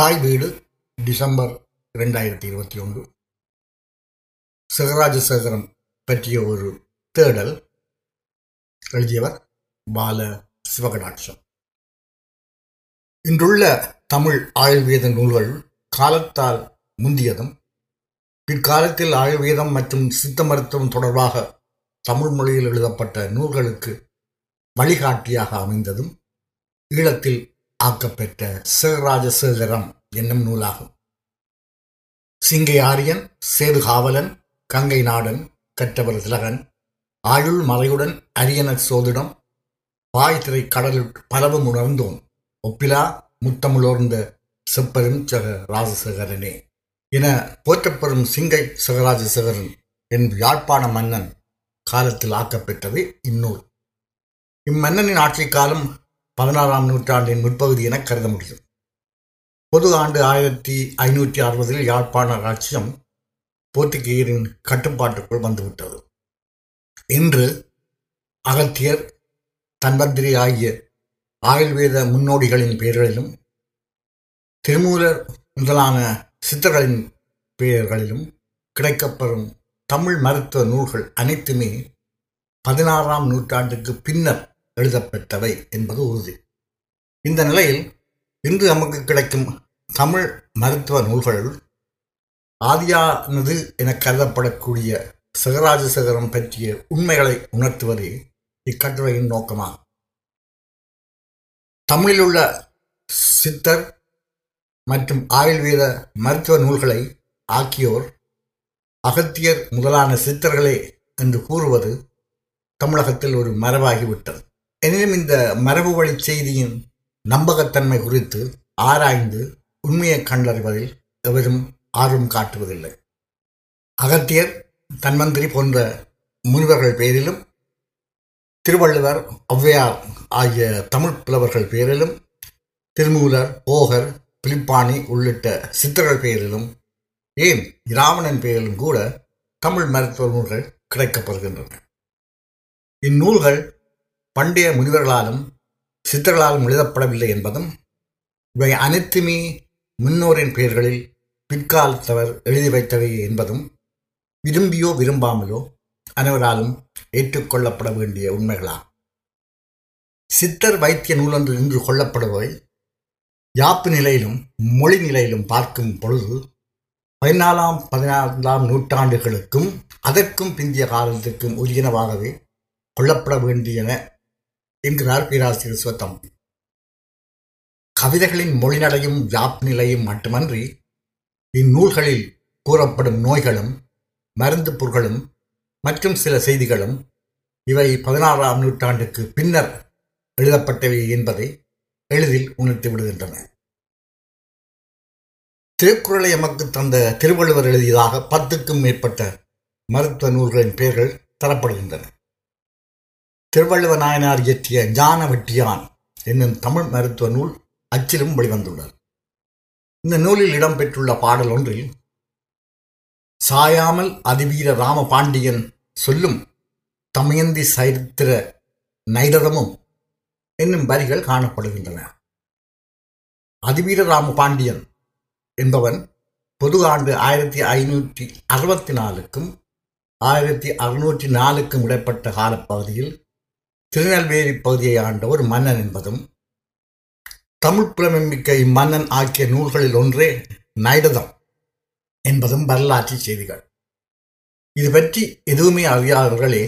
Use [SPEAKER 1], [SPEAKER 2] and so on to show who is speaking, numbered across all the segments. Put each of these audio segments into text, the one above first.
[SPEAKER 1] தாய் வீடு டிசம்பர் ரெண்டாயிரத்தி இருபத்தி ஒன்று. சிவராஜசேகரம் பற்றிய ஒரு தேடல் எழுதியவர் பால சிவகடாட்சம். இன்றுள்ள தமிழ் ஆயுர்வேத நூல்கள் காலத்தால் முந்தியதும் பிற்காலத்தில் ஆயுர்வேதம் மற்றும் சித்த மருத்துவம் தொடர்பாக தமிழ் மொழியில் எழுதப்பட்ட நூல்களுக்கு வழிகாட்டியாக அமைந்ததும் ஈழத்தில் ஆக்கப்பெற்ற சிவராஜசேகரம் என்னும் நூலாகும். சிங்கை ஆரியன் சேது காவலன் கங்கை நாடன் கற்றவர் திலகன் ஆயுள் மறையுடன் அரியனர் சோதிடம் பாய்திரை கடலில் பலவும் உணர்ந்தோம். ஒப்பிலா முத்தமிழோர்ந்த செப்பரும் சக ராஜசேகரனே என போற்றப்பெறும் சிங்கை சிவராஜசேகரன் என் யாழ்ப்பாண மன்னன் காலத்தில் ஆக்கப்பெற்றது இந்நூல். இம்மன்னனின் ஆட்சி காலம் பதினாறாம் நூற்றாண்டின் முற்பகுதி என கருத முடியும். பொது ஆண்டு ஆயிரத்தி ஐநூற்றி அறுபதில் யாழ்ப்பாண ராஜ்யம் போர்த்துகீயரின் கட்டுப்பாட்டுக்குள் வந்துவிட்டது. இன்று அகத்தியர் தன்வந்திரி ஆகிய ஆயுர்வேத முன்னோடிகளின் பெயர்களிலும் திருமூலர் முதலான சித்தர்களின் பெயர்களிலும் கிடைக்கப்பெறும் தமிழ் மருத்துவ நூல்கள் அனைத்துமே பதினாறாம் நூற்றாண்டுக்கு பின்னர் எழுதப்பட்டவை என்பது உறுதி. இந்த நிலையில் இன்று நமக்கு கிடைக்கும் தமிழ் மருத்துவ நூல்கள் ஆதியானது என கருதப்படக்கூடிய சிவராஜசேகரம் பற்றிய உண்மைகளை உணர்த்துவதே இக்கட்டுரையின் நோக்கமாகும். தமிழிலுள்ள சித்தர் மற்றும் ஆயுர்வேத மருத்துவ நூல்களை ஆக்கியோர் அகத்தியர் முதலான சித்தர்களே என்று கூறுவது தமிழகத்தில் ஒரு மரபாகிவிட்டது. எனினும் இந்த மரபு வழி செய்தியின் நம்பகத்தன்மை குறித்து ஆராய்ந்து உண்மையை கண்டறிவதில் எவரும் ஆர்வம் காட்டுவதில்லை. அகத்தியர் தன்வந்திரி போன்ற முனிவர்கள் பெயரிலும் திருவள்ளுவர் ஔவையார் ஆகிய தமிழ் புலவர்கள் பெயரிலும் திருமூலர் போகர் பிலிப்பாணி உள்ளிட்ட சித்தர்கள் பெயரிலும் ஏன் இராவணன் பெயரிலும் கூட தமிழ் மருத்துவ நூல்கள் கிடைக்கப்படுகின்றன இந்நூல்கள் பண்டைய முனிவர்களாலும் சித்தர்களாலும் எழுதப்படவில்லை என்பதும் இவை அனைத்துமே முன்னோரின் பெயர்களில் பிற்காலத்தவர் எழுதி வைத்தவை என்பதும் விரும்பியோ விரும்பாமலோ அனைவராலும் ஏற்றுக்கொள்ளப்பட வேண்டிய உண்மைகளாகும் சித்தர் வைத்திய நூலன்று நின்று கொள்ளப்படுபவை யாப்பு நிலையிலும் மொழி நிலையிலும் பார்க்கும் பொழுது பதினாலாம் பதினாறாம் நூற்றாண்டுகளுக்கும் அதற்கும் பிந்திய காலத்திற்கும் உரியனவாகவே கொள்ளப்பட வேண்டியன என்கிறார் பேராசிரியர் சுவத்தம். கவிதைகளின் மொழிநடையும் யாப் நிலையும் மட்டுமன்றி இந்நூல்களில் கூறப்படும் நோய்களும் மருந்து பொருள்களும் மற்றும் சில செய்திகளும் இவை பதினாறாம் நூற்றாண்டுக்கு பின்னர் எழுதப்பட்டவை என்பதை எளிதில் உணர்த்தி விடுகின்றன. திருக்குறளை எமக்கு தந்த திருவள்ளுவர் எழுதியதாக பத்துக்கும் மேற்பட்ட மருத்துவ நூல்களின் பெயர்கள் தரப்படுகின்றன. திருவள்ளுவ நாயனார் இயற்றிய ஞான வெட்டியான் என்னும் தமிழ் மருத்துவ நூல் அச்சிலும் வெளிவந்துள்ளது. இந்த நூலில் இடம்பெற்றுள்ள பாடல் ஒன்றில் சாயாமல் அதிவீர ராம பாண்டியன் சொல்லும் தமயந்தி சரித்திர நைரதமும் என்னும் வரிகள் காணப்படுகின்றன. அதிவீர ராம பாண்டியன் என்பவன் பொது ஆண்டு ஆயிரத்தி ஐநூற்றி அறுபத்தி நாலுக்கும் ஆயிரத்தி அறுநூற்றி நாலுக்கும் இடைப்பட்ட காலப்பகுதியில் திருநெல்வேலி பகுதியை ஆண்ட ஒரு மன்னன் என்பதும் தமிழ் புலமைமிக்க இம்மன்னன் ஆக்கிய நூல்களில் ஒன்றே நைடதம் என்பதும் வரலாற்று செய்திகள். இது பற்றி எதுவுமே அறியாதவர்களே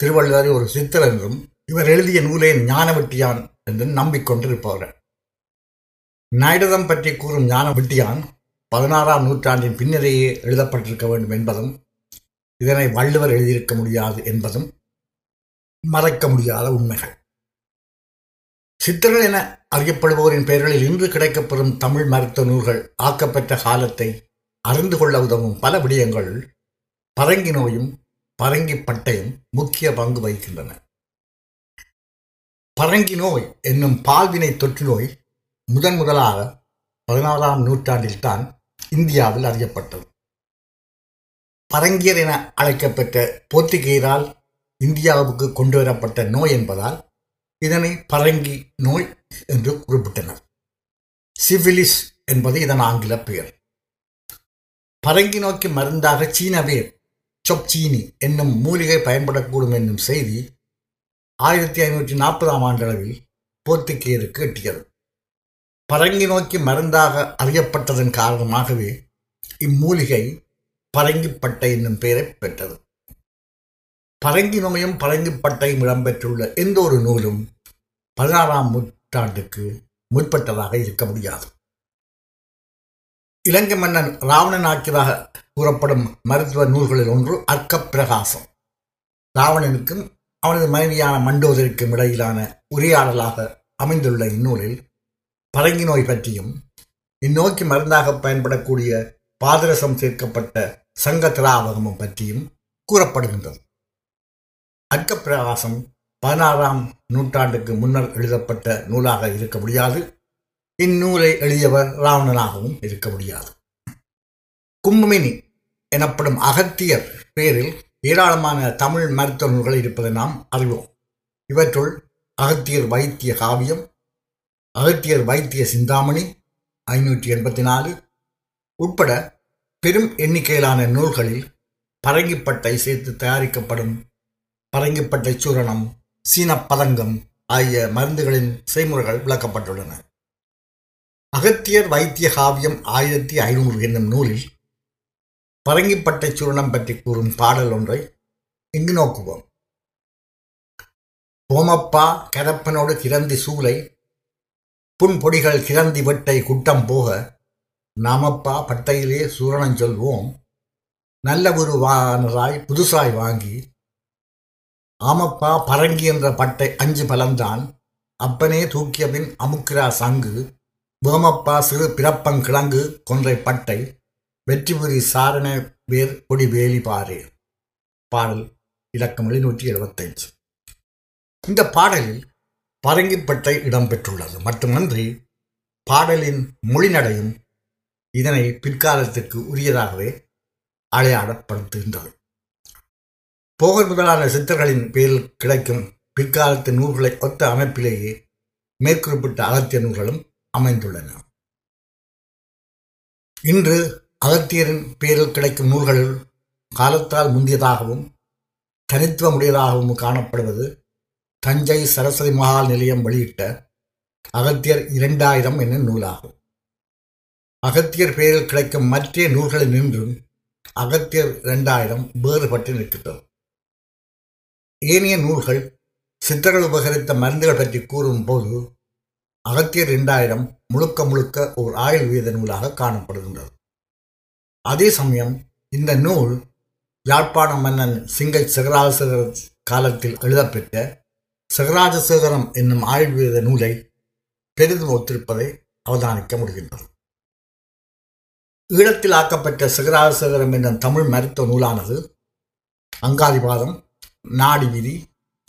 [SPEAKER 1] திருவள்ளுவரை ஒரு சித்தர் என்றும் இவர் எழுதிய நூலே ஞானவெட்டியான் என்றும் நம்பிக்கொண்டிருப்பவர்கள். நைடதம் பற்றி கூறும் ஞானவெட்டியான் பதினாறாம் நூற்றாண்டின் பின்னரேயே எழுதப்பட்டிருக்க வேண்டும் என்பதும் இதனை வள்ளுவர் எழுதியிருக்க முடியாது என்பதும் மறக்க முடியாத உண்மைகள். சித்தர்கள் என அறியப்படுபவரின் பெயர்களில் இன்று கிடைக்கப்பெறும் தமிழ் மருத்துவ நூல்கள் ஆக்கப்பெற்ற காலத்தை அறிந்து கொள்ள உதவும் பல விடயங்கள் பரங்கி நோயும் பரங்கி பட்டையும் முக்கிய பங்கு வகிக்கின்றன. பரங்கி நோய் என்னும் பால்வினை தொற்று நோய் முதன் முதலாக பதினாறாம் நூற்றாண்டில்தான் இந்தியாவில் அறியப்பட்டது. பரங்கியர் என அழைக்கப்பட்ட போர்த்துகீரால் இந்தியாவுக்கு கொண்டு வரப்பட்ட நோய் என்பதால் இதனை பரங்கி நோய் என்று குறிப்பிட்டனர். சிவிலிஸ் என்பது இதன் ஆங்கில பெயர். பரங்கி நோக்கி மருந்தாக சீன வேர் சொப்சீனி என்னும் மூலிகை பயன்படக்கூடும் என்னும் செய்தி ஆயிரத்தி ஐநூற்றி நாற்பதாம் ஆண்டளவில் போர்த்துகேயருக்கு எட்டியது. பரங்கி நோக்கி மருந்தாக அறியப்பட்டதன் காரணமாகவே இம்மூலிகை பரங்கிப்பட்டை என்னும் பெயரை பெற்றது. பரங்கி நோயும் பரங்கிப்பட்டையும் இடம்பெற்றுள்ள எந்த ஒரு நூலும் பதினாறாம் நூற்றாண்டுக்கு முற்பட்டதாக இருக்க முடியாது. இலங்கை மன்னன் ராவணன் ஆக்கியதாக கூறப்படும் மருத்துவ நூல்களில் ஒன்று அர்க்கப்பிரகாசம். ராவணனுக்கும் அவனது மனைவியான மண்டோதரிக்கும் இடையிலான உரையாடலாக அமைந்துள்ள இந்நூலில் பரங்கி நோய் பற்றியும் இந்நோக்கி மருந்தாக பயன்படக்கூடிய பாதரசம் சேர்க்கப்பட்ட சங்க திராவகமும் பற்றியும் கூறப்படுகின்றது. அர்க்கப்பிரகாசம் பதினாறாம் நூற்றாண்டுக்கு முன்னர் எழுதப்பட்ட நூலாக இருக்க முடியாது. இந்நூலை எழுதியவர் ராவணனாகவும் இருக்க முடியாது. கும்பமினி எனப்படும் அகத்தியர் பேரில் ஏராளமான தமிழ் மருத்துவ நூல்கள் இருப்பதை நாம் அறிவோம். இவற்றுள் அகத்தியர் வைத்திய காவியம் அகத்தியர் வைத்திய சிந்தாமணி ஐநூற்றி எண்பத்தி நாலு உட்பட பெரும் எண்ணிக்கையிலான நூல்களில் பரங்கிப்பட்டை சேர்த்து தயாரிக்கப்படும் பரங்கிப்பட்டை சூரணம் சீனப்பதங்கம் ஆகிய மருந்துகளின் செய்முறைகள் விளக்கப்பட்டுள்ளன. அகத்தியர் வைத்திய காவியம் ஆயிரத்தி ஐநூறு என்னும் நூலில் பரங்கிப்பட்டை சூரணம் பற்றி கூறும் பாடல் ஒன்றை இங்கு நோக்குவோம். ஓமப்பா கரப்பனோடு கிரந்தி சூளை புன்பொடிகள் கிரந்தி வெட்டை குட்டம் போக நாமப்பா பட்டையிலே சூரணம் சொல்வோம். நல்ல ஒரு வானராய் புதுசாய் வாங்கி ஆமப்பா பரங்கி என்ற பட்டை அஞ்சு பலந்தான் அப்பனே தூக்கிய பின் அமுக்கிறா சங்கு. வேமப்பா சிறு பிறப்பங்கிழங்கு கொன்றை பட்டை. வெற்றிபுரி சாரண வேர் கொடி வேலி பாரே. பாடல் இலக்கமொழி நூற்றி எழுபத்தஞ்சு இந்த பாடலில் பரங்கிப்பட்டை இடம்பெற்றுள்ளது மட்டுமன்றி பாடலின் மொழிநடையும் இதனை பிற்காலத்துக்கு உரியதாகவே அடையாளப்படுத்துகின்றது. போகர் முதலான சித்தர்களின் பேரில் கிடைக்கும் பிற்காலத்து நூல்களை ஒத்த அமைப்பிலேயே மேற்குறிப்பிட்ட அகத்திய நூல்களும் அமைந்துள்ளன. இன்று அகத்தியரின் பேரில் கிடைக்கும் நூல்களில் காலத்தால் முந்தியதாகவும் தனித்துவமுடையதாகவும் காணப்படுவது தஞ்சை சரஸ்வதி மகால் நிலையம் வெளியிட்ட அகத்தியர் இரண்டாயிரம் என்னும் நூலாகும். அகத்தியர் பெயரில் கிடைக்கும் மற்ற நூல்களில் நின்றும் அகத்தியர் இரண்டாயிரம் வேறுபட்டு நிற்கின்றது ஏனைய நூல்கள் சித்தர்கள் உபகரித்த மருந்துகள் பற்றி கூறும் போது அகத்தியர் இரண்டாயிரம் முழுக்க முழுக்க ஓர் ஆயுர்வேத நூலாக காணப்படுகின்றது. அதே சமயம் இந்த நூல் யாழ்ப்பாண மன்னன் சிங்கை சிகராஜசேகர காலத்தில் எழுதப்பெற்ற சிகராஜசேகரம் என்னும் ஆயுர்வேத நூலை பெரிதும் ஒத்திருப்பதை அவதானிக்க முடிகின்றது. ஈழத்தில் ஆக்கப்பட்ட சிகராஜசேகரம் என்னும் தமிழ் மருத்துவ நூலானது அங்காதிபாதம் நாடி விதி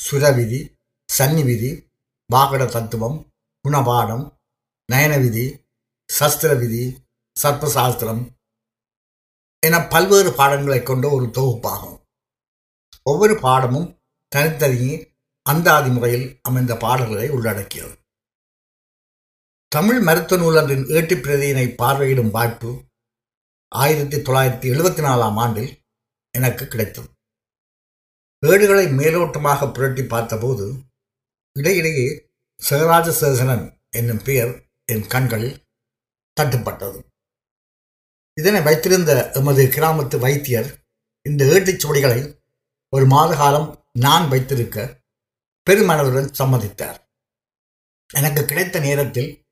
[SPEAKER 1] சுரவிதி சன்னி விதி வாகட தத்துவம் குணபாடம் நயன விதி சஸ்திர விதி சர்ப்பசாஸ்திரம் என பல்வேறு பாடங்களை கொண்ட ஒரு தொகுப்பாகும். ஒவ்வொரு பாடமும் தனித்தனியே அந்தாதி முறையில் அமைந்த பாடல்களை உள்ளடக்கியது. தமிழ் மருத்துவ நூலன்றின் ஏட்டு பிரதியினை பார்வையிடும் வாய்ப்பு ஆயிரத்தி தொள்ளாயிரத்தி எழுபத்தி நாலாம் ஆண்டில் எனக்கு கிடைத்தது. ஏடுகளை மேலோட்டமாக புரட்டி பார்த்தபோது இடையிடையே சிவராஜ என்னும் பெயர் என் கண்களில் தட்டுப்பட்டது. இதனை வைத்திருந்த எமது கிராமத்து வைத்தியர் இந்த ஏட்டுச் சுவடிகளை ஒரு மாத காலம் நான் வைத்திருக்க பெருமனதுடன் சம்மதித்தார். எனக்கு கிடைத்த நேரத்தில்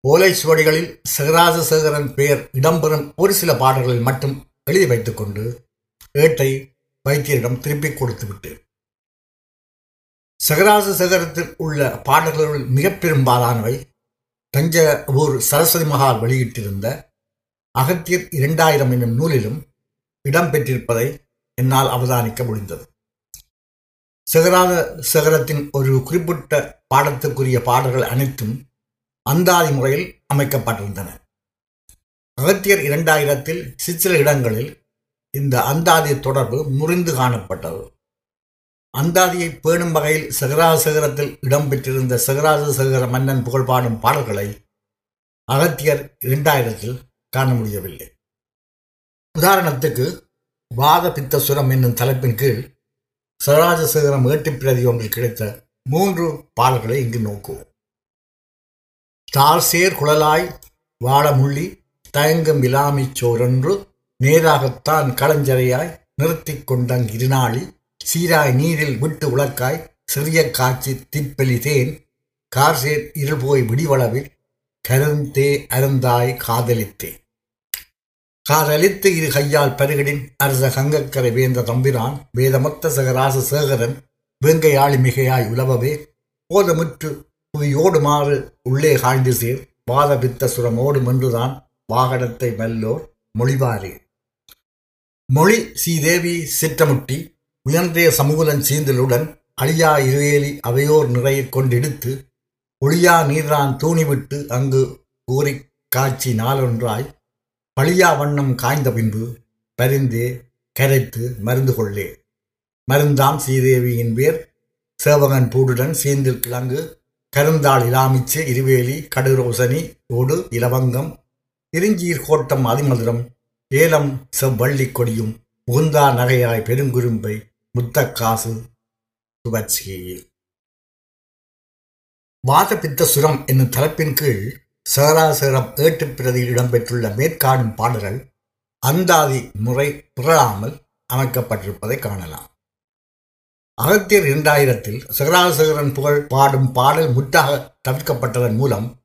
[SPEAKER 1] ஓலை சுவடிகளில் சகராஜசேகரன் பெயர் இடம்பெறும் ஒரு சில பாடல்களில் மட்டும் எழுதி வைத்துக்கொண்டு ஏட்டை வைத்தியரிடம் திருப்பிக் கொடுத்து விட்டேன். சகராச சகரத்தில் உள்ள பாடல்களுள் மிக பெரும்பாலானவை தஞ்சாவூர் சரஸ்வதி மகால் வெளியிட்டிருந்த அகத்தியர் இரண்டாயிரம் என்னும் நூலிலும் இடம்பெற்றிருப்பதை என்னால் அவதானிக்க முடிந்தது. சிகராத சிகரத்தின் ஒரு குறிப்பிட்ட பாடத்துக்குரிய பாடல்கள் அனைத்தும் அந்தாதி முறையில் அமைக்கப்பட்டிருந்தன. அகத்தியர் இரண்டாயிரத்தில் சிற்சில இடங்களில் இந்த அந்தாதி தொடர்பு முறிந்து காணப்பட்டது. அந்தாதியை பேணும் வகையில் சிகராசகரத்தில் இடம்பெற்றிருந்த சிகராசகர மன்னன் புகழ்பாடும் பாடல்களை அகத்தியர் இரண்டாயிரத்தில் காண முடியவில்லை. உதாரணத்துக்கு வாத பித்தசுரம் என்னும் தலைப்பின் கீழ் சிகராஜ சிகரம் பிரதி ஒன்றில் கிடைத்த மூன்று பாடல்களை இங்கு நோக்குவோம். தார்சேர் குழலாய் வாழமுள்ளி தயங்கும் இலாமிச் சோரொன்று நேராகத்தான் களஞ்சரையாய் நிறுத்திக் கொண்டங் இருநாளி சீராய் நீரில் விட்டு உலக்காய் சிறிய காட்சி திப்பலி தேன் கார்சேர் இருள் விடிவளவில் கருந்தே அருந்தாய் காதலித்தே. காதலித்து இரு கையால் பருகடின் அரச கங்கக்கரை வேந்த தம்பிரான் வேதமொத்த சகராச சேகரன் வேங்கையாளி மிகையாய் உலவவே போதமுற்று புவியோடுமாறு உள்ளே காழ்ந்து சேர் வாத சுரமோடு மென்றுதான் என்றுதான் வாகனத்தை மெல்லோர் மொழிவாரே. மொழி ஸ்ரீதேவி சிற்றமுட்டி உயர்ந்தே சமூகலன் சீந்தலுடன் அழியா இருவேலி அவையோர் நிறையக் கொண்டெடுத்து ஒளியா நீரான் தூணிவிட்டு அங்கு ஊறிக் காட்சி நாளொன்றாய் பழியா வண்ணம் காய்ந்த பின்பு பரிந்தே கரைத்து மருந்து கொள்ளே. மருந்தாம் ஸ்ரீதேவியின் பேர் சேவகன் பூடுடன் சீந்தில் கிழங்கு கருந்தாள் இலாமிச்சு இருவேலி கடுரோசனி ஓடு இலவங்கம் இருஞ்சீர் கோட்டம் அதிமதுரம் ஏலம் செவ்வள்ளி கொடியும் முகுந்தா நகையாய் பெருங்குறும்பை முத்தக்காசு சுபட்சியே வாதபித்த சுரம் என்னும் தலைப்பின் கீழ் சேராசேரம் ஏட்டு பிரதியில் இடம்பெற்றுள்ள மேற்காணும் பாடல்கள் அந்தாதி முறை புரளாமல் அமைக்கப்பட்டிருப்பதை காணலாம். அகத்தியர் இரண்டாயிரத்தில் சகராசகரன் புகழ் பாடும் பாடல் முற்றாக தவிர்க்கப்பட்டதன் மூலம்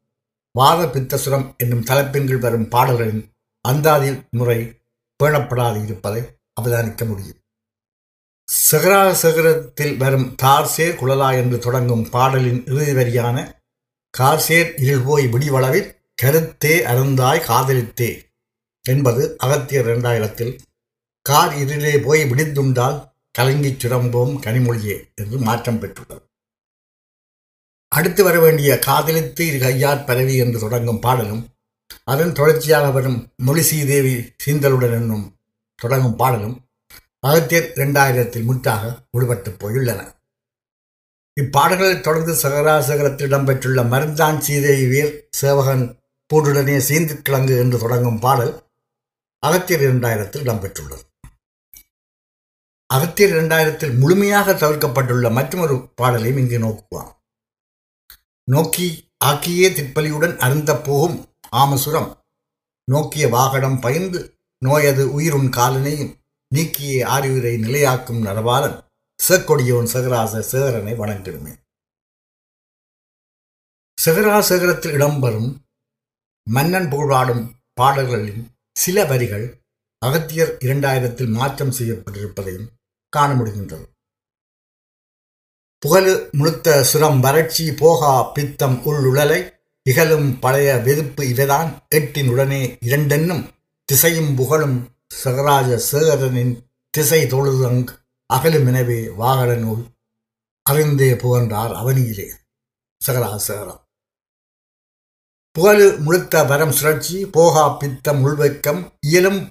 [SPEAKER 1] வாத பித்தசுரம் என்னும் தலைப்பின் கீழ் வரும் பாடல்களின் அந்தாதி முறை பேணப்படாது இருப்பதை அவதானிக்க முடியும். சகராசகரத்தில் வரும் தார்சேர் குழலா என்று தொடங்கும் பாடலின் இறுதி வரியான கார்சேர் இருள்போய் விடிவளவில் கருத்தே அருந்தாய் காதலித்தே என்பது அகத்தியர் இரண்டாயிரத்தில் கார் இருளே போய் விடிந்துண்டால் கலங்கிச் சுரம்போம் கனிமொழியே என்று மாற்றம் பெற்றுள்ளது. அடுத்து வர வேண்டிய காதலித்து இரு கையார் பரவி என்று தொடங்கும் பாடலும் அதன் தொடர்ச்சியாக வரும் மொழிசீதேவி சீந்தலுடன் என்னும் தொடங்கும் பாடலும் அகத்தியர் இரண்டாயிரத்தில் முற்றாக விடுபட்டு போயுள்ளன. இப்பாடல்களில் தொடர்ந்து சகராசகரத்தில் இடம்பெற்றுள்ள மருந்தான் சீதேவி வீர் சேவகன் பூண்டுடனே சீந்து கிழங்கு என்று தொடங்கும் பாடல் அகத்தியர் இரண்டாயிரத்தில் இடம்பெற்றுள்ளது. அகத்தியர் இரண்டாயிரத்தில் முழுமையாக தவிர்க்கப்பட்டுள்ள மற்றொரு பாடலையும் இங்கு நோக்குவான் நோக்கி ஆக்கியே திற்பலியுடன் அருந்த போகும் ஆமசுரம். நோக்கிய வாகனம் பயந்து நோயது உயிருன் காலனையும் நீக்கிய ஆரியுரை நிலையாக்கும் நரபாலன் சேக்கொடியோன் சகராச சேகரனை வணங்கிடுமே சகராசேகரத்தில் இடம்பெறும் மன்னன் புகழாடும் பாடல்களின் சில வரிகள் அகத்தியர் இரண்டாயிரத்தில் மாற்றம் செய்யப்பட்டிருப்பதையும் காண முடிகின்றது. புகழு முழுத்த சுரம் வறட்சி போகா பித்தம் உள்ளுழலை இகலும் பழைய வெதுப்பு இவைதான். எட்டின் உடனே இரண்டென்னும் திசையும் புகழும் சகராஜ சேகரனின் திசை தொழுதங் அகலுமெனவே வாகன நூல். அறிந்தே புகழ்ந்தார் அவனியிலே சகராசேகரம் புகழு முழுத்த வரம் சுழற்சி போகா பித்தம் உள்வைக்கம் இயலும்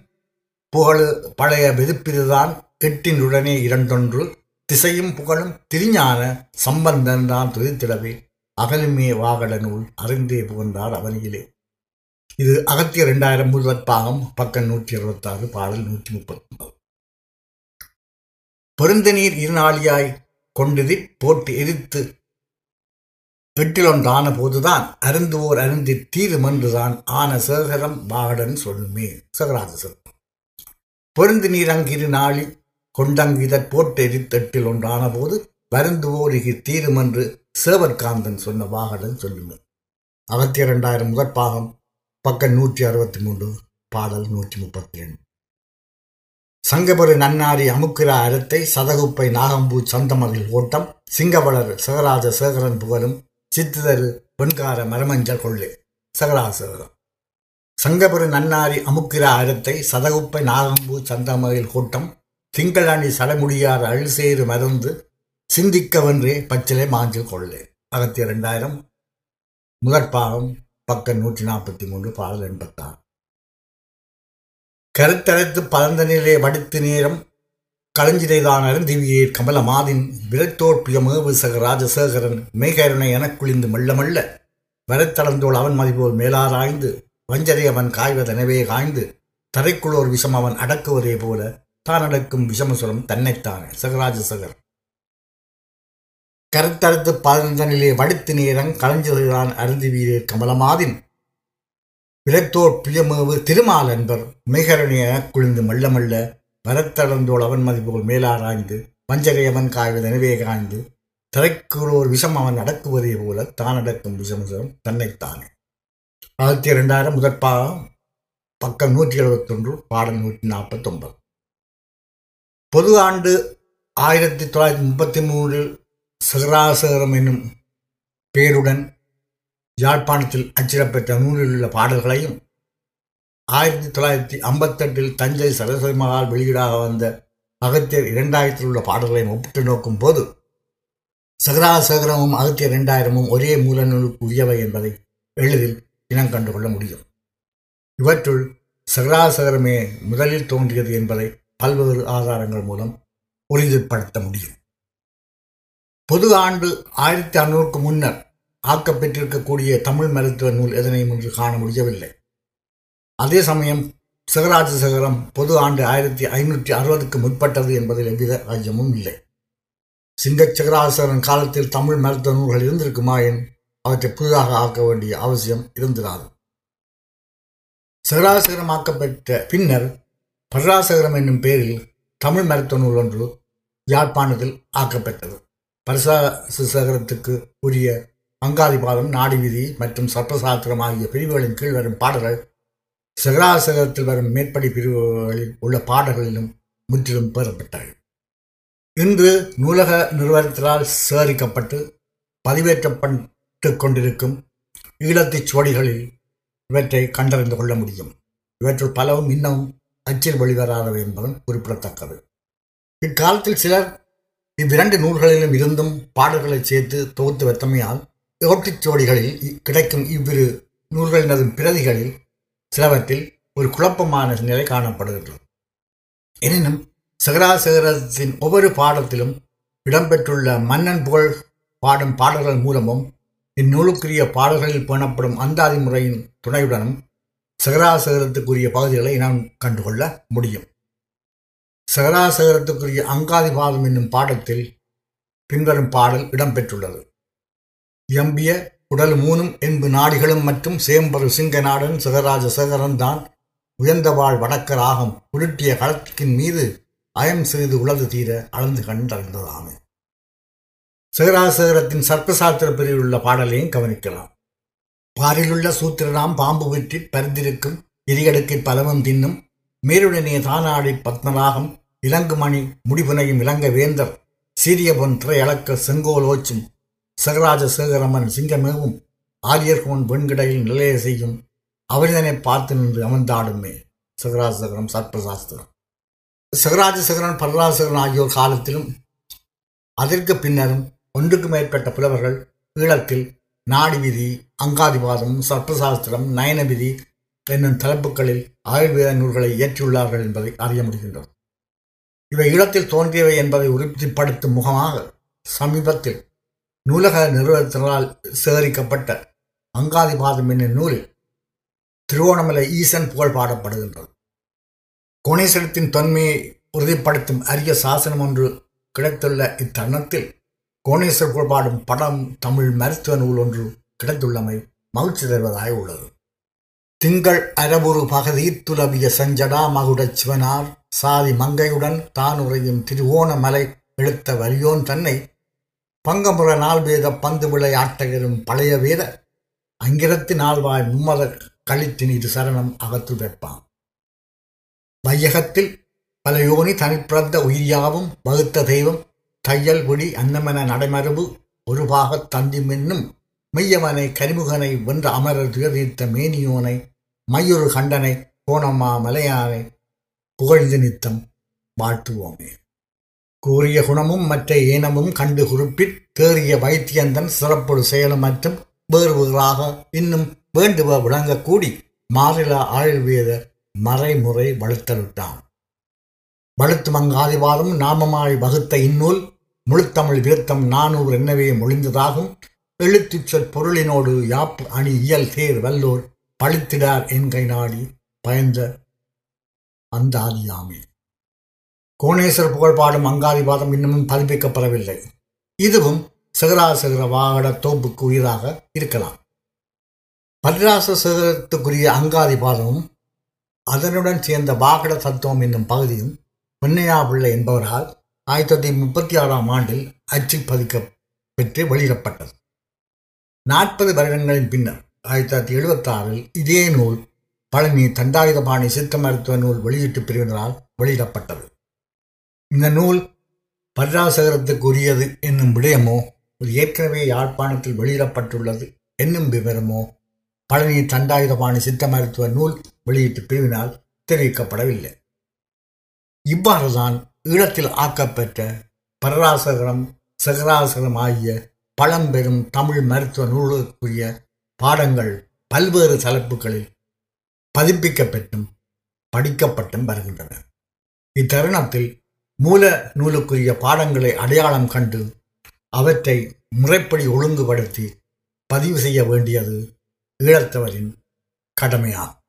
[SPEAKER 1] புகழு பழைய வெதுப்பிதுதான். எட்டினுடனே இரண்டொன்று திசையும் புகழும் திருஞான சம்பந்தன் தான் துதித்திடவே. அகலுமே வாகட நூல் அறிந்தே புகழ்ந்தார் அவனியிலே. இது அகத்திய இரண்டாயிரம் முதல் பாகம் பக்கம் நூற்றி அறுபத்தாறு பாடல் நூற்றி முப்பத்தி ஒன்பது பெருந்தநீர் இருநாளியாய் கொண்டதி போட்டு எரித்து எட்டிலொன்றான போதுதான் அருந்துவோர் அருந்தி தீருமென்றுதான் ஆன சேகரம் பாகடன் சொல்லுமே. சகராஜசர் பொருந்து நீர் அங்கிரு நாளி கொண்டங்கிதற் போட்டு எரித்தெட்டில் ஒன்றான போது வருந்துவோர் தீரும் என்று சேவற்காந்தன் சொன்ன வாகடன் சொல்லுங்கள் அகத்திய இரண்டாயிரம் முதற்பாகம் பக்கம் நூற்றி அறுபத்தி மூன்று பாடல் நூற்றி முப்பத்தி ரெண்டு சங்கபுரி நன்னாரி அமுக்கிரா அறத்தை சதகுப்பை நாகம்பூ சந்தமதில் ஓட்டம் சிங்கவளர் சகராஜ சேகரன் புகழும் சித்திதரு வெண்கார மரமஞ்சள் கொள்ளே. சகராசேகரம். சங்கபுரி நன்னாரி அமுக்கிரா அறத்தை சதகுப்பை நாகம்பூ சந்தமதில் கூட்டம் திங்களணி சடமுடியார் அழுசேறு மருந்து சிந்திக்கவென்றே பச்சிலை மாஞ்சில் கொள்ளே அகத்திய ரெண்டாயிரம் முதற்பாகம் பக்கம் நூற்றி நாற்பத்தி மூன்று பாடல் எண்பத்தாறு. கருத்தழைத்து பலந்த நிலையை வடித்து நேரம் களஞ்சிரைதான் திவியீர் கமலமாதின் விரத்தோர் பிரியமேவு சக ராஜசேகரன் மெய்கருணை எனக்குளிந்து மெல்ல மெல்ல வரத்தளந்தோள் அவன் மதிப்போர் மேலாராய்ந்து வஞ்சரை அவன் காய்வதெனவே காய்ந்து தரைக்குள்ளோர் விஷம் அவன் அடக்குவதே போல தான் அடக்கும் விஷமசுரம் தன்னைத்தானே சகராஜசகர் கருத்தறுத்து பதினந்தனிலே வடித்து நேரம் கலைஞர்களான் அருந்தி வீரர் கமலமாதின் விலத்தோர் பிரியமேவு திருமால் என்பர் மெய்கரணிய குளிர்ந்து மெல்ல மெல்ல வரத்தளந்தோள் அவன் மதிப்போல் மேலாராய்ந்து வஞ்சகை அவன் காய்வதெனவே காய்ந்து தரைக்குள்ளோர் விஷம் அவன் அடக்குவதே போல தான் அடக்கும் விஷமசுரம் தன்னைத்தானே. ஆயிரத்தி இரண்டாயிரம் முதற்பா பக்கம் நூற்றி எழுபத்தொன்று பாடல் நூற்றி நாற்பத்தொன்பது. பொது ஆண்டு ஆயிரத்தி தொள்ளாயிரத்தி முப்பத்தி மூன்றில் சகராசகரம் என்னும் பேருடன் யாழ்ப்பாணத்தில் அச்சிடப்பெற்ற நூலில் உள்ள பாடல்களையும் ஆயிரத்தி தொள்ளாயிரத்தி ஐம்பத்தெட்டில் தஞ்சை சரஸ்வதி மகால் வெளியீடாக வந்த அகத்தியர் இரண்டாயிரத்தில் உள்ள பாடல்களையும் ஒப்பிட்டு நோக்கும் போது சகராசகரமும் அகத்தியர் இரண்டாயிரமும் ஒரே மூல நூலுக்கு உரியவை என்பதை எளிதில் இனம் கண்டுகொள்ள முடியும். இவற்றுள் சகராசகரமே முதலில் தோன்றியது என்பதை பல்வேறு ஆதாரங்கள் மூலம் உறுதிப்படுத்த முடியும். பொது ஆண்டு ஆயிரத்தி அறுநூறுக்கு முன்னர் ஆக்கப்பெற்றிருக்கக்கூடிய தமிழ் மருத்துவ நூல் எதனையும் இன்று காண முடியவில்லை. அதே சமயம் சகராஜசகரம் பொது ஆண்டு ஆயிரத்தி ஐநூற்றி அறுபதுக்கு முற்பட்டது என்பதில் எவ்வித ஐயமும் இல்லை. சிங்கச் சிகராசகரன் காலத்தில் தமிழ் மருத்துவ நூல்கள் இருந்திருக்குமா என் அவற்றை புதிதாக ஆக்க வேண்டிய அவசியம் இருந்திராது. சிகராசகரமாக்கப்பட்ட பின்னர் பராசகரம் என்னும் பெயரில் தமிழ் மருத்துவ நூல் ஒன்று யாழ்ப்பாணத்தில் ஆக்கப்பட்டது பரிசாசகரத்துக்கு உரிய அங்காதிபாதம் நாடிவிதி மற்றும் சர்ப்பசாஸ்திரம் ஆகிய பிரிவுகளின் கீழ் வரும் பாடல்கள் சகராசகரத்தில் வரும் மேற்படி பிரிவுகளில் உள்ள பாடல்களிலும் முற்றிலும் பெறப்பட்டது இன்று நூலக நிறுவனத்தினால் சேகரிக்கப்பட்டு பதிவேற்றப்பட்டு கொண்டிருக்கும் ஈழத்துச் சுவடிகளில் இவற்றை கண்டறிந்து கொள்ள முடியும். இவற்றுள் பலவும் இன்னமும் அச்சில் வெளிவராதவை என்பதும் குறிப்பிடத்தக்கது. இக்காலத்தில் சிலர் இவ்விரண்டு நூல்களிலும் இருந்தும் பாடல்களை சேர்த்து தொகுத்து வைத்தமையால் ஓட்டுச்சுவடிகளில் கிடைக்கும் இவ்விரு நூல்களினதும் பிரதிகளில் சிலவற்றில் ஒரு குழப்பமான நிலை காணப்படுகின்றது. எனினும் சகராசகரத்தின் ஒவ்வொரு பாடத்திலும் இடம்பெற்றுள்ள மன்னன் புகழ் பாடும் பாடல்கள் மூலமும் இந்நூலுக்குரிய பாடல்களில் பேணப்படும் அந்தாதி முறையின் துணையுடனும் சகராசகரத்துக்குரிய பகுதிகளை நாம் கண்டுகொள்ள முடியும். சகராசகரத்துக்குரிய அங்காதிபாதம் என்னும் பாடத்தில் பின்வரும் பாடல் இடம்பெற்றுள்ளது. எம்பிய உடல் மூணும் என்பு நாடிகளும் மற்றும் சேம்பரு சிங்க நாடன் சகராஜ சகரன் தான் உயர்ந்த வாழ் வடக்க ராகம் உருட்டிய களத்தின் மீது அயம் சிறிது உளது தீர அளந்து கண்டறிந்ததாமே. சகராசகரத்தின் சர்ப்பசாஸ்திர பிரிவில் உள்ள பாடலையும் கவனிக்கலாம். பாரிலுள்ள சூத்திரனாம் பாம்பு விற்றி பரிந்திருக்கும் எரியடுக்கை பலமும் தின்னும் மேருடனே தானாடி பத்மநாகம் இலங்குமணி முடிபுனையும் இலங்க வேந்தர் சீரியபொன் திரையளக்க செங்கோல் ஓச்சும் சகராஜ சேகரமன் சிங்கமேவும் ஆரியர்கோன் வெண்கிடையில் நிலைய செய்யும் அவரிதனை பார்த்து நின்று அமர்ந்தாடுமே சகராஜசகரம் சர்ப்பசாஸ்திரம். சகராஜசகரன் பரராசகரன் ஆகியோர் காலத்திலும் அதற்கு பின்னரும் ஒன்றுக்கு மேற்பட்ட புலவர்கள் ஈழத்தில் நாடி விதி அங்காதிவாதம் சர்ப்பசாஸ்திரம் நயன விதி என்னும் தலைப்புகளில் ஆயுர்வேத நூல்களை இயற்றியுள்ளார்கள் என்பதை அறிய முடிகின்றது. இவை ஈழத்தில் தோன்றியவை என்பதை உறுதிப்படுத்தும் முகமாக சமீபத்தில் நூலக நிறுவனத்தினால் சேகரிக்கப்பட்ட அங்காதிபாதம் என்னும் நூலில் திருவோணமலை ஈசன் புகழ் பாடப்படுகின்றது. கோணேஸ்வரத்தின் தொன்மையை உறுதிப்படுத்தும் அரிய சாசனம் ஒன்று கிடைத்துள்ள இத்தருணத்தில் கோணேஸ்வர் புகழ் பாடும் படம் தமிழ் மருத்துவ நூல் ஒன்று கிடைத்துள்ளமை மகிழ்ச்சி தருவதாக உள்ளது. திங்கள் அரபுரு பகதீர் துலவிய செஞ்சடா மகுடச் சிவனார். சாதி மங்கையுடன் தான் உறையும் திருவோணமலை எழுத்த வலியோன் தன்னை பங்கமுற நாள் வேத பந்து விளையாட்டகரும் பழைய வேத அங்கிரத்து நாள்வாய் மும்மத கழித்தின் இது சரணம் அகத்து வைப்பான். வையகத்தில் பல யோனி தனிப்பிறந்த உயிரியாவும் வகுத்த தெய்வம் தையல் குடி அன்னமென நடைமரபு ஒரு பாகத் தந்தி மெய்யவனை கரிமுகனை வென்ற அமரர் துயர்தீர்த்த மேனியோனை மையொரு கண்டனை கோணம்மா மலையானை புகழ்ந்து நித்தம் வாழ்த்துவோமே. கூறிய குணமும் மற்ற ஏனமும் கண்டு குறிப்பிட் தேறிய வைத்தியந்தன் சிறப்பொரு செயலும் மற்றும் வேறு வேறாக இன்னும் வேண்டுவ விளங்கக்கூடி மாநில ஆயுர்வேத மறைமுறை வலுத்தலுட்டான் வலுத்து மங்காதிவாதம் நாமமாய் வகுத்த இந்நூல் முழுத்தமிழ் விருத்தம் நானூறு என்னவே மொழிந்ததாகும். எழுத்துச் சொற் பொருளினோடு யாப்பு அணி இயல் தேர் வல்லோர் பழித்திடார் என்கை நாடி பயந்த அந்தாதியாமே. கோணேஸ்வர் புகழ்பாடும் அங்காதிபாதம் இன்னமும் பதிப்பிக்கப்படவில்லை. இதுவும் சிகராசகர வாகட தோப்புக்கு உயிராக இருக்கலாம். பரிராச சிகரத்துக்குரிய அங்காதிபாதமும் அதனுடன் சேர்ந்த வாகட தத்துவம் என்னும் பகுதியும் பொன்னையா பிள்ளை என்பவரால் ஆயிரத்தி தொள்ளாயிரத்தி முப்பத்தி ஆறாம் ஆண்டில் அச்சில் பதிக்க பெற்று வெளியிடப்பட்டது. நாற்பது வருடங்களின் பின்னர் ஆயிரத்தி தொள்ளாயிரத்தி எழுபத்தாறில் இதே நூல் பழனி தண்டாயுதபாணி சித்த மருத்துவ நூல் வெளியீட்டு பிரிவினரால் வெளியிடப்பட்டது. இந்த நூல் பத்ராசகரத்துக்கு உரியது என்னும் விடயமோ ஒரு ஏற்கனவே யாழ்ப்பாணத்தில் வெளியிடப்பட்டுள்ளது என்னும் விவரமோ பழனி தண்டாயுதபாணி சித்த மருத்துவ நூல் வெளியீட்டு பிரிவினால் தெரிவிக்கப்படவில்லை. இவ்வாறுதான் ஈழத்தில் ஆக்கப்பெற்ற பரராசகரம் சகராசகரம் ஆகிய பழம்பெரும் தமிழ் மருத்துவ நூலுக்குரிய பாடங்கள் பல்வேறு தலைப்புகளில் பதிப்பிக்கப்பட்டும் படிக்கப்பட்டும் வருகின்றன. இத்தருணத்தில் மூல நூலுக்குரிய பாடங்களை அடையாளம் கண்டு அவற்றை முறைப்படி ஒழுங்குபடுத்தி பதிவு செய்ய வேண்டியது ஈழத்தவரின் கடமையாகும்.